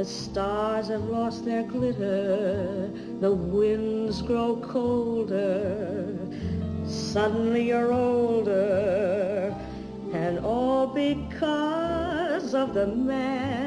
the stars have lost their glitter, the winds grow colder, suddenly you're older, and all because of the man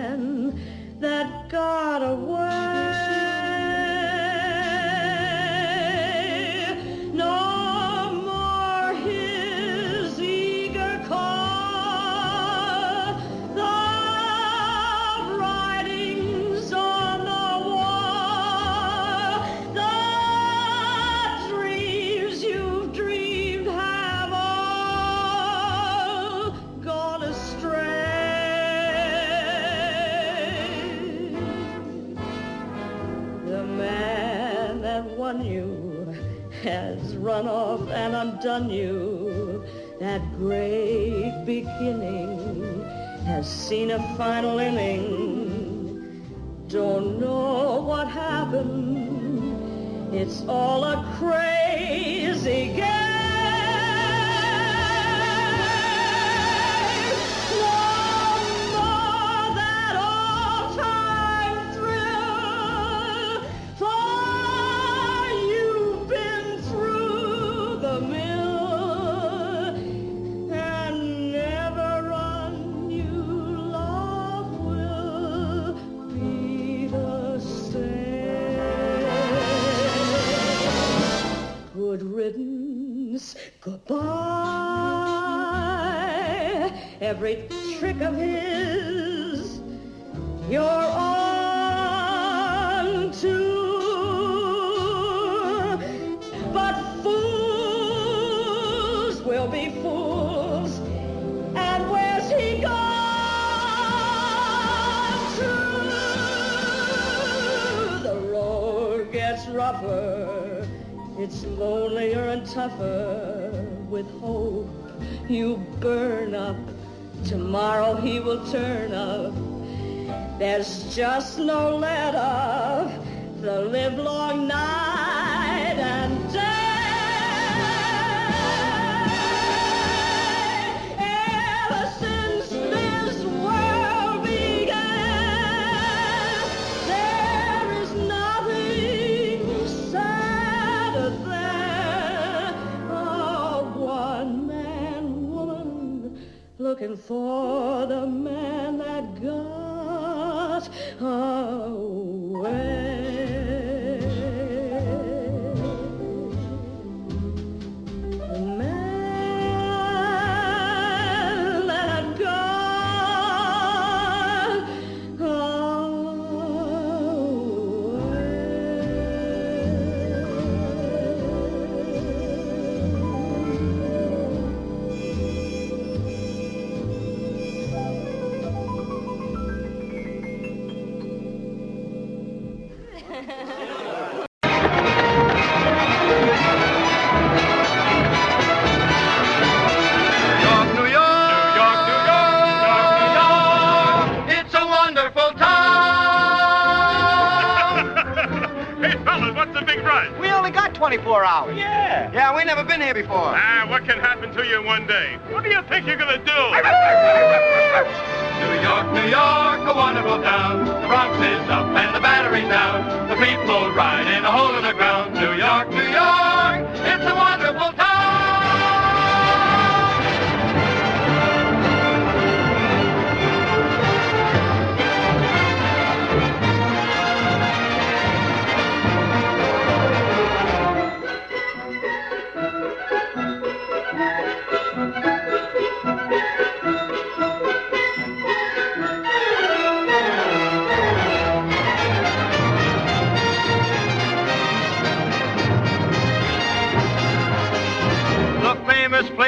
has run off and undone you. That great beginning has seen a final inning. Don't know what happened. It's all a crazy game. Every trick of his, you're on to. But fools will be fools. And where's he gone to? The road gets rougher. It's lonelier and tougher. With hope, you burn up. Tomorrow he will turn up. There's just no let up. The livelong night looking for the man that got away.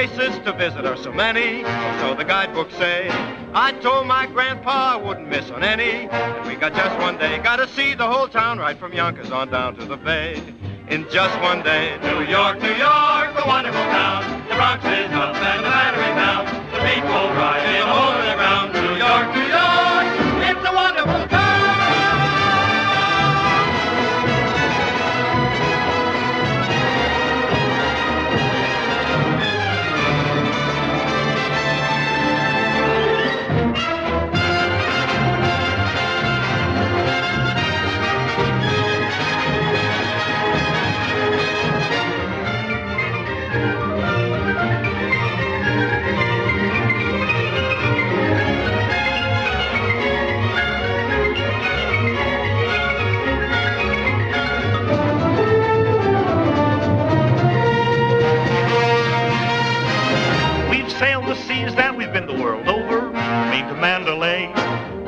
Places to visit are so many, so the guidebooks say. I told my grandpa I wouldn't miss on any, and we got just one day. Got to see the whole town right from Yonkers on down to the bay. in just one day. New York, New York, the wonderful town. The Bronx is up and the battery's down. The people ride in a seas and we've been the world over, been to Mandalay.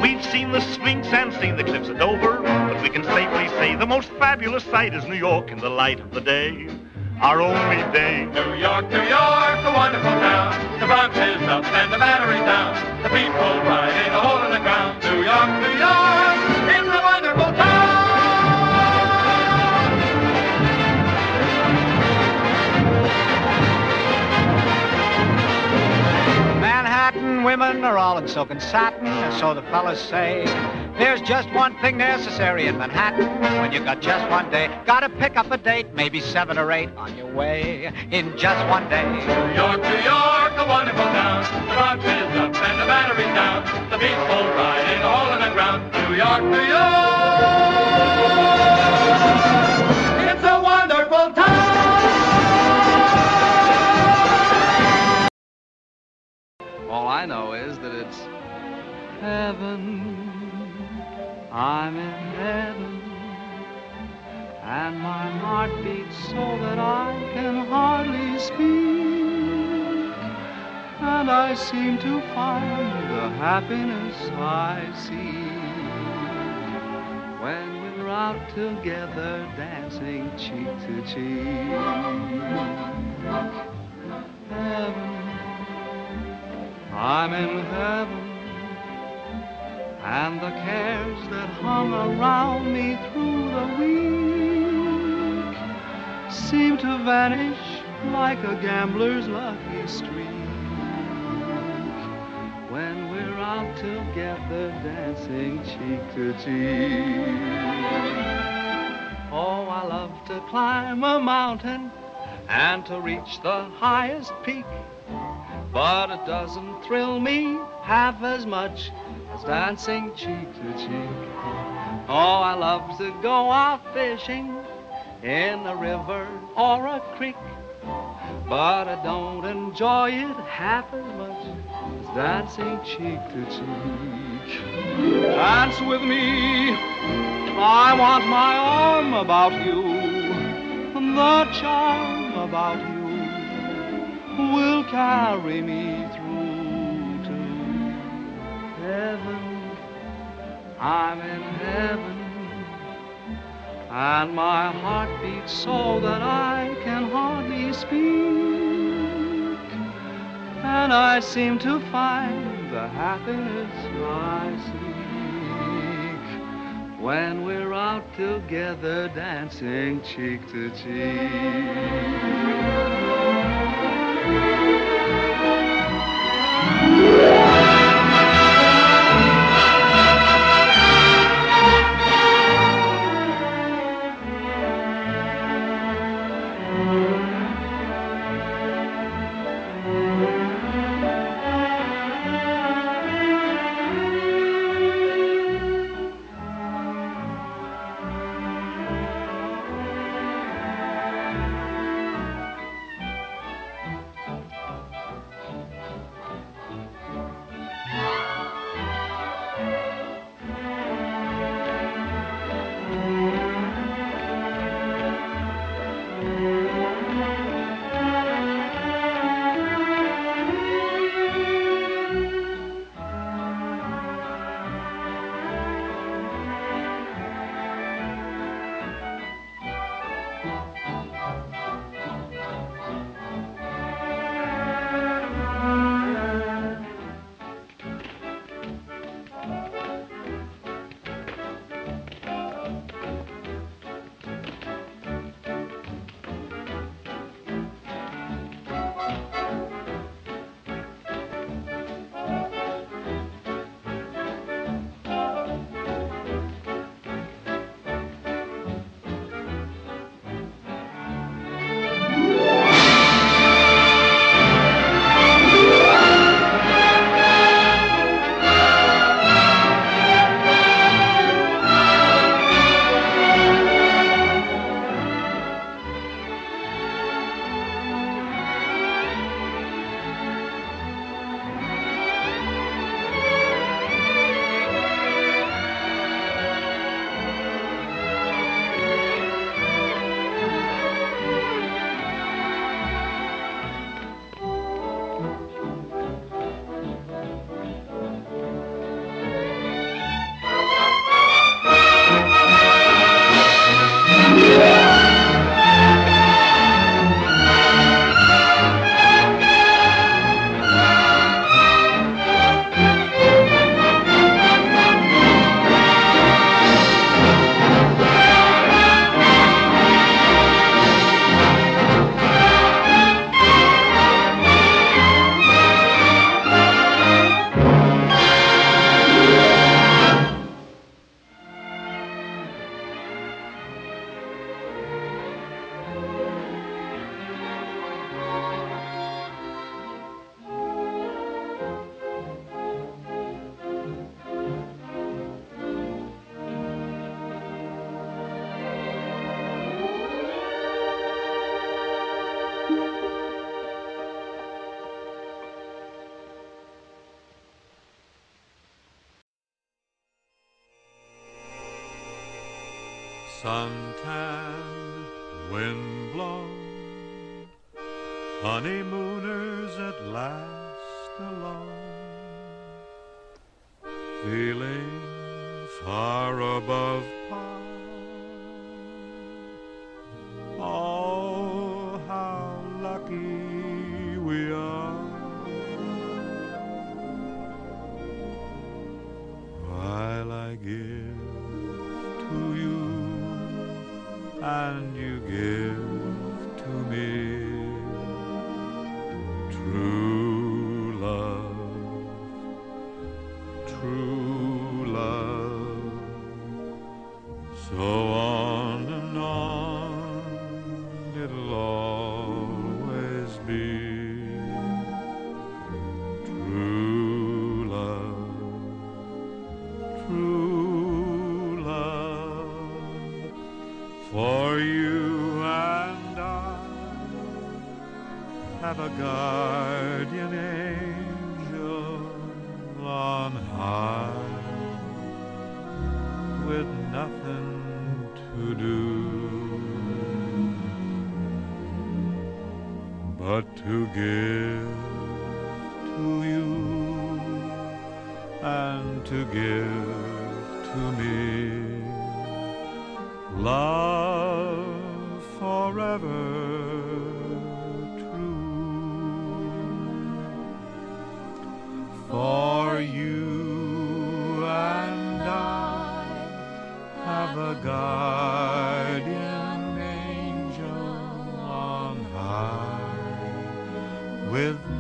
We've seen the Sphinx and seen the cliffs of Dover, but we can safely say the most fabulous sight is New York in the light of the day. Our only day. New York, New York, a wonderful town. The Bronx is up and the battery's down. The people ride in a hole in the ground. New York, New York, it's a wonderful town. Women are all in silk and satin, and so the fellas say. There's just one thing necessary in Manhattan when you got just one day. Gotta pick up a date, maybe seven or eight on your way in just one day. New York, New York, a wonderful town. The Bronx is up and the battery's down. The people ride in a hole in the ground. New York, New York, All I know is that it's heaven. I'm in heaven. And my heart beats so that I can hardly speak. And I seem to find the happiness I seek when we're out together dancing cheek to cheek. Heaven. I'm in heaven, and the cares that hung around me through the week seem to vanish like a gambler's lucky streak when we're out together dancing cheek to cheek. Oh, I love to climb a mountain and to reach the highest peak. But it doesn't thrill me half as much as dancing cheek to cheek. Oh, I love to go out fishing in a river or a creek. But I don't enjoy it half as much as dancing cheek to cheek. Dance with me. I want my arm about you. The charm about you will carry me through to heaven. I'm in heaven, and my heart beats so that I can hardly speak. And I seem to find the happiness I seek when we're out together dancing cheek to cheek. Yeah. Suntan, windblown, honeymooners at last alone, feeling far above par.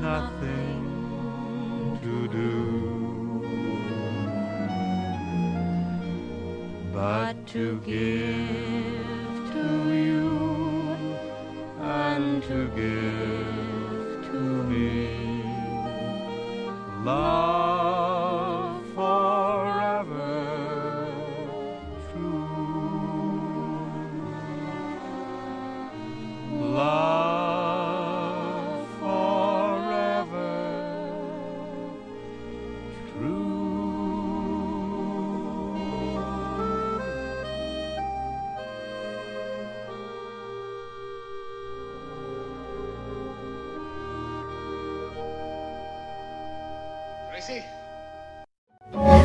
Nothing to do. But to give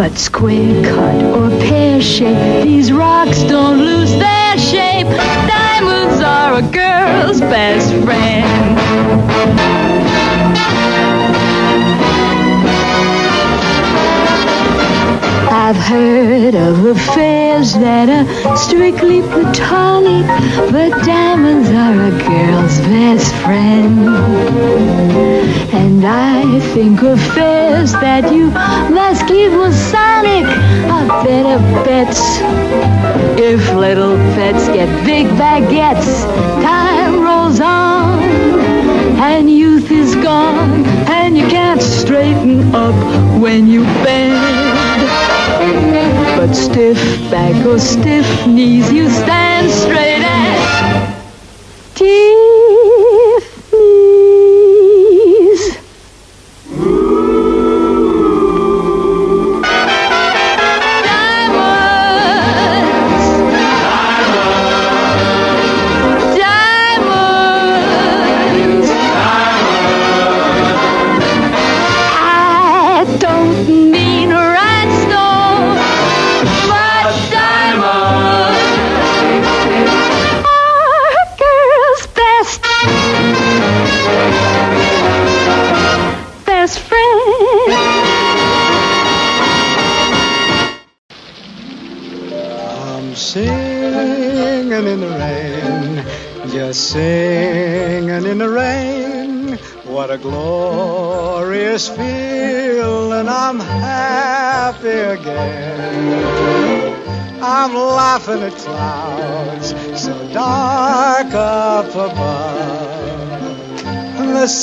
But square cut or pear shape, these rocks don't lose their shape. Diamonds are a girl's best friend. I've heard of affairs that are strictly platonic, but diamonds are a girl's best friend. And I think affairs that you must keep Masonic are better bets. If little pets get big baguettes, time rolls on and youth is gone, and you can't straighten up when you bend. But stiff back or stiff knees, you stand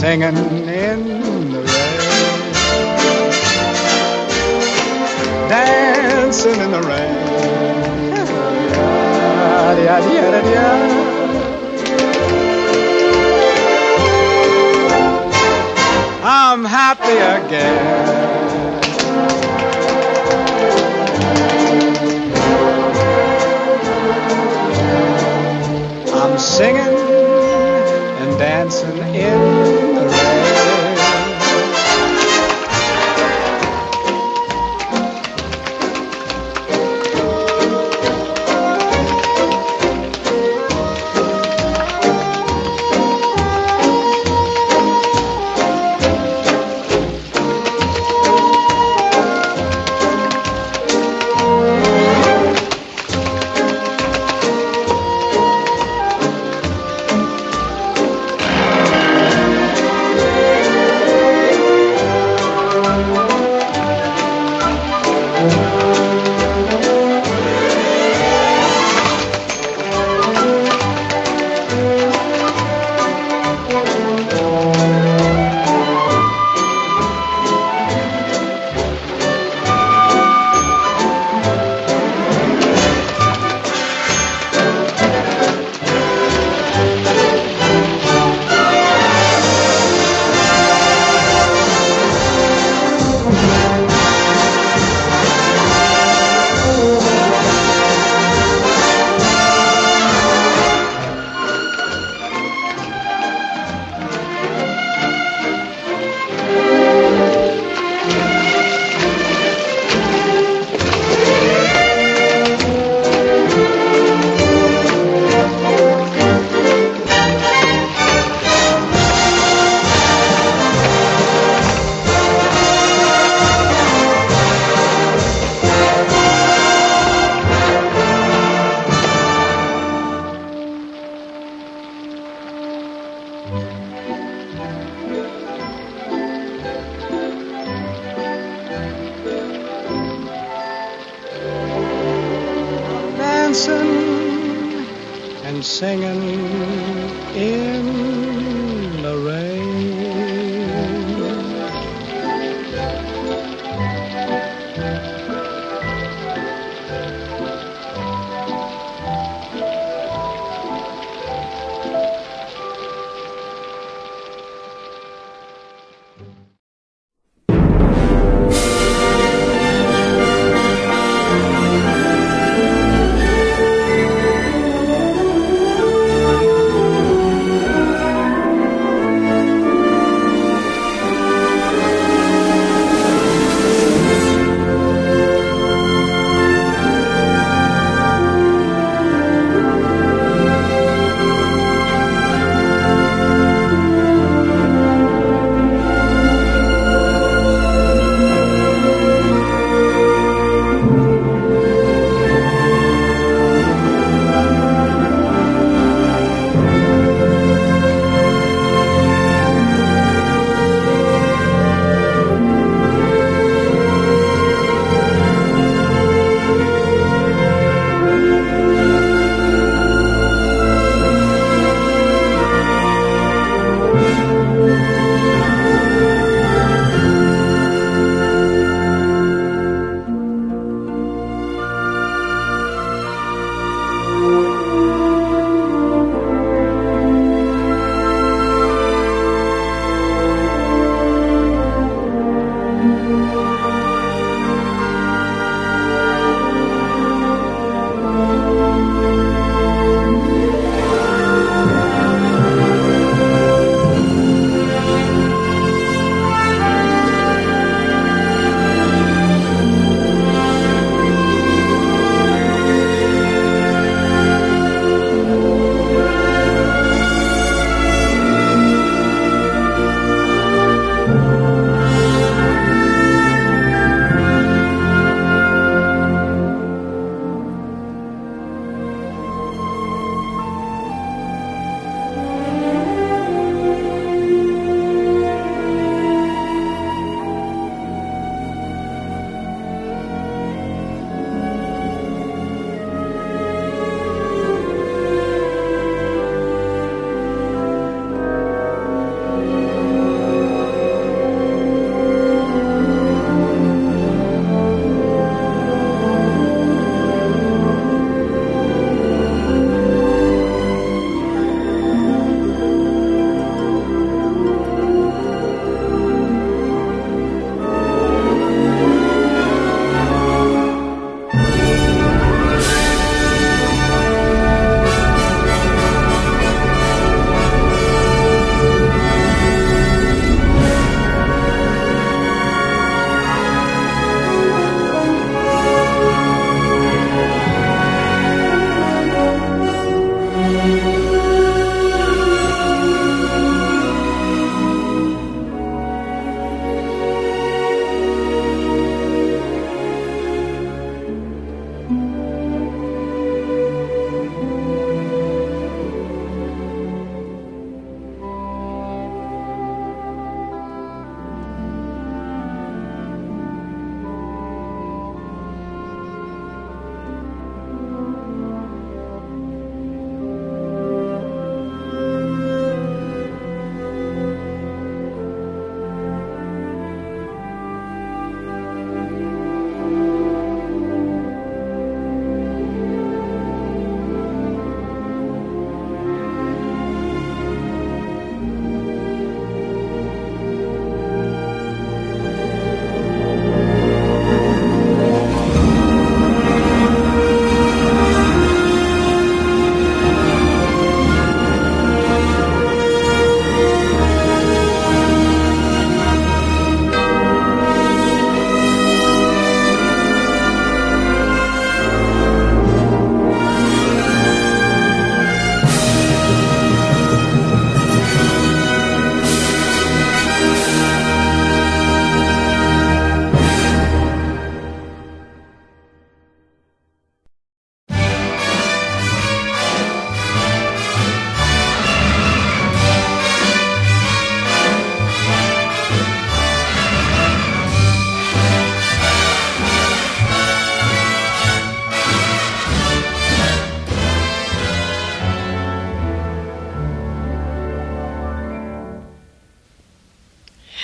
singing in the rain, dancing in the rain. I'm happy again. I'm singing dancing in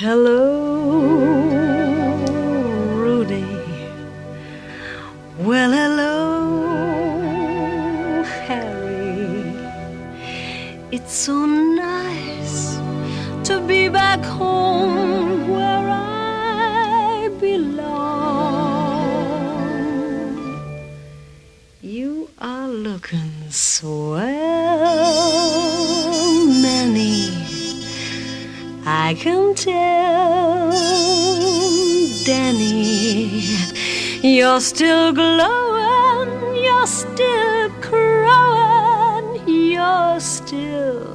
Hello, you're still glowing, you're still crowing, you're still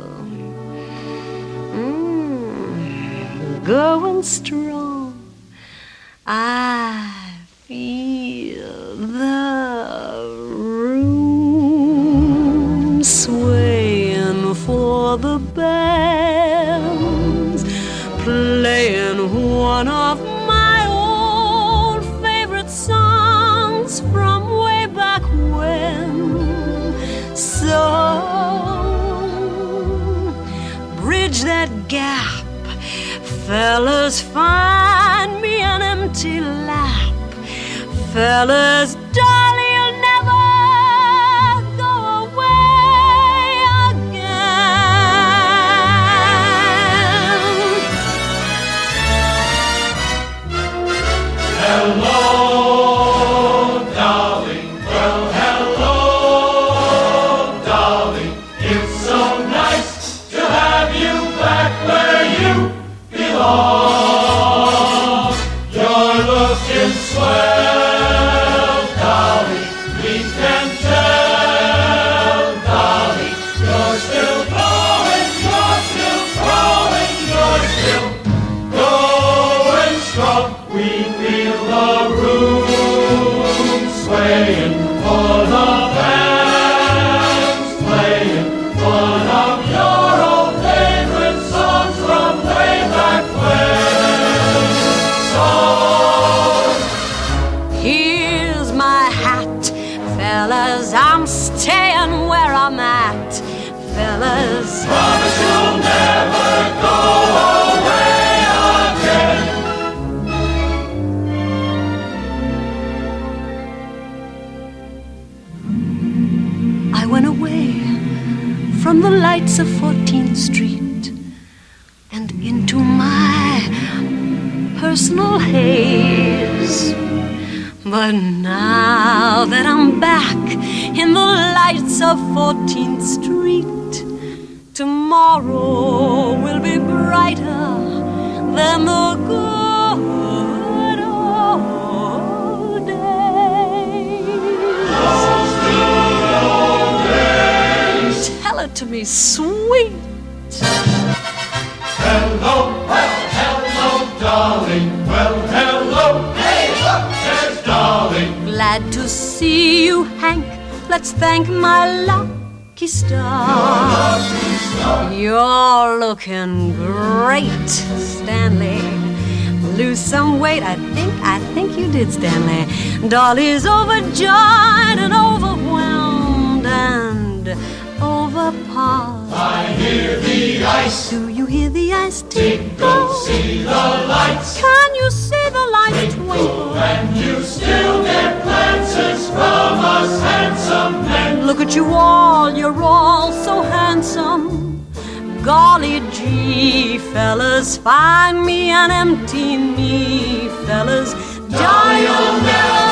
mm, going strong. Fellas, find me an empty lap, fellas, I'm where I'm at, fellas. promise you'll never go away again. I went away from the lights of 14th Street and into my personal haze. But now that I'm back in the lights of 14th Street, tomorrow will be brighter than the good old days. Tell it to me, sweet. Hello, well, hello, darling. Well, hello. Hey, look, there's darling. Glad to see you. Let's thank my lucky star. You're looking great, Stanley. Lose some weight, I think, I think you did, Stanley. Dolly's overjoyed and overwhelmed and overpowered. I hear the ice Do you hear the ice tinkle? see the lights. Can you see lights twinkle? And you still get glances from us handsome men. Look at you all, you're all so handsome. Golly gee, fellas, find me an empty me, fellas. Die,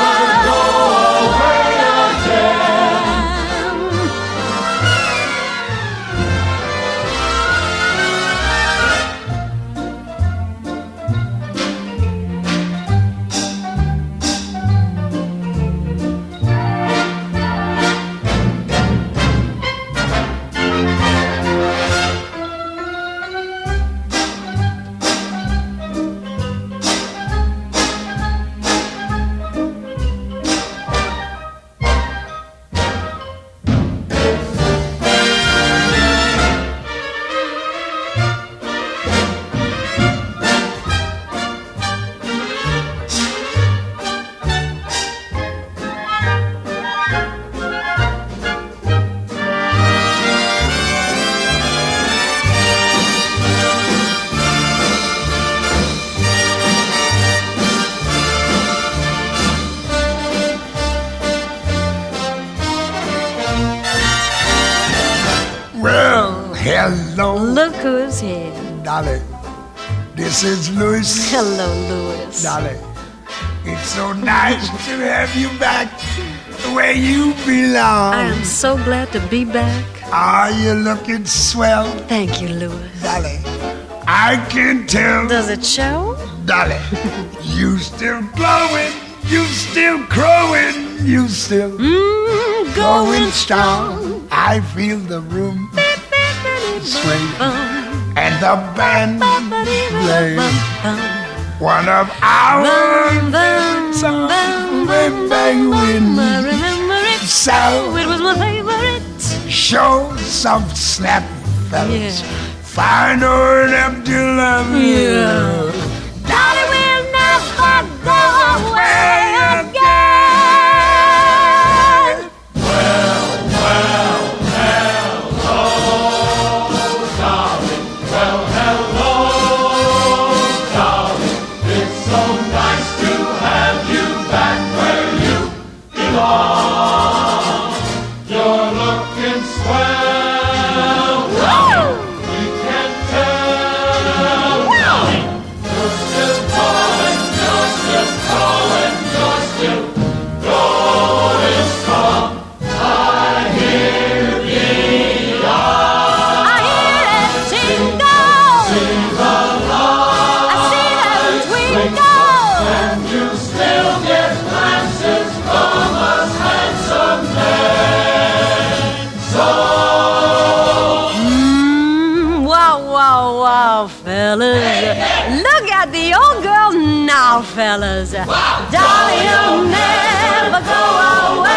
This is Louis. Hello, Louis. Dolly. It's so nice to have you back where you belong. I am so glad to be back. Are you looking swell? Thank you, Louis. Dolly. I can tell. Does it show? Dolly. you still glowing. You still crowing. You still mm, going strong. I feel the room sway and the band play one of our songs when bang when so it was my favorite. show soft snap fellas find her an empty love yeah. Mm, fellas. Look at the old girl now, fellas. Dolly, you'll never go away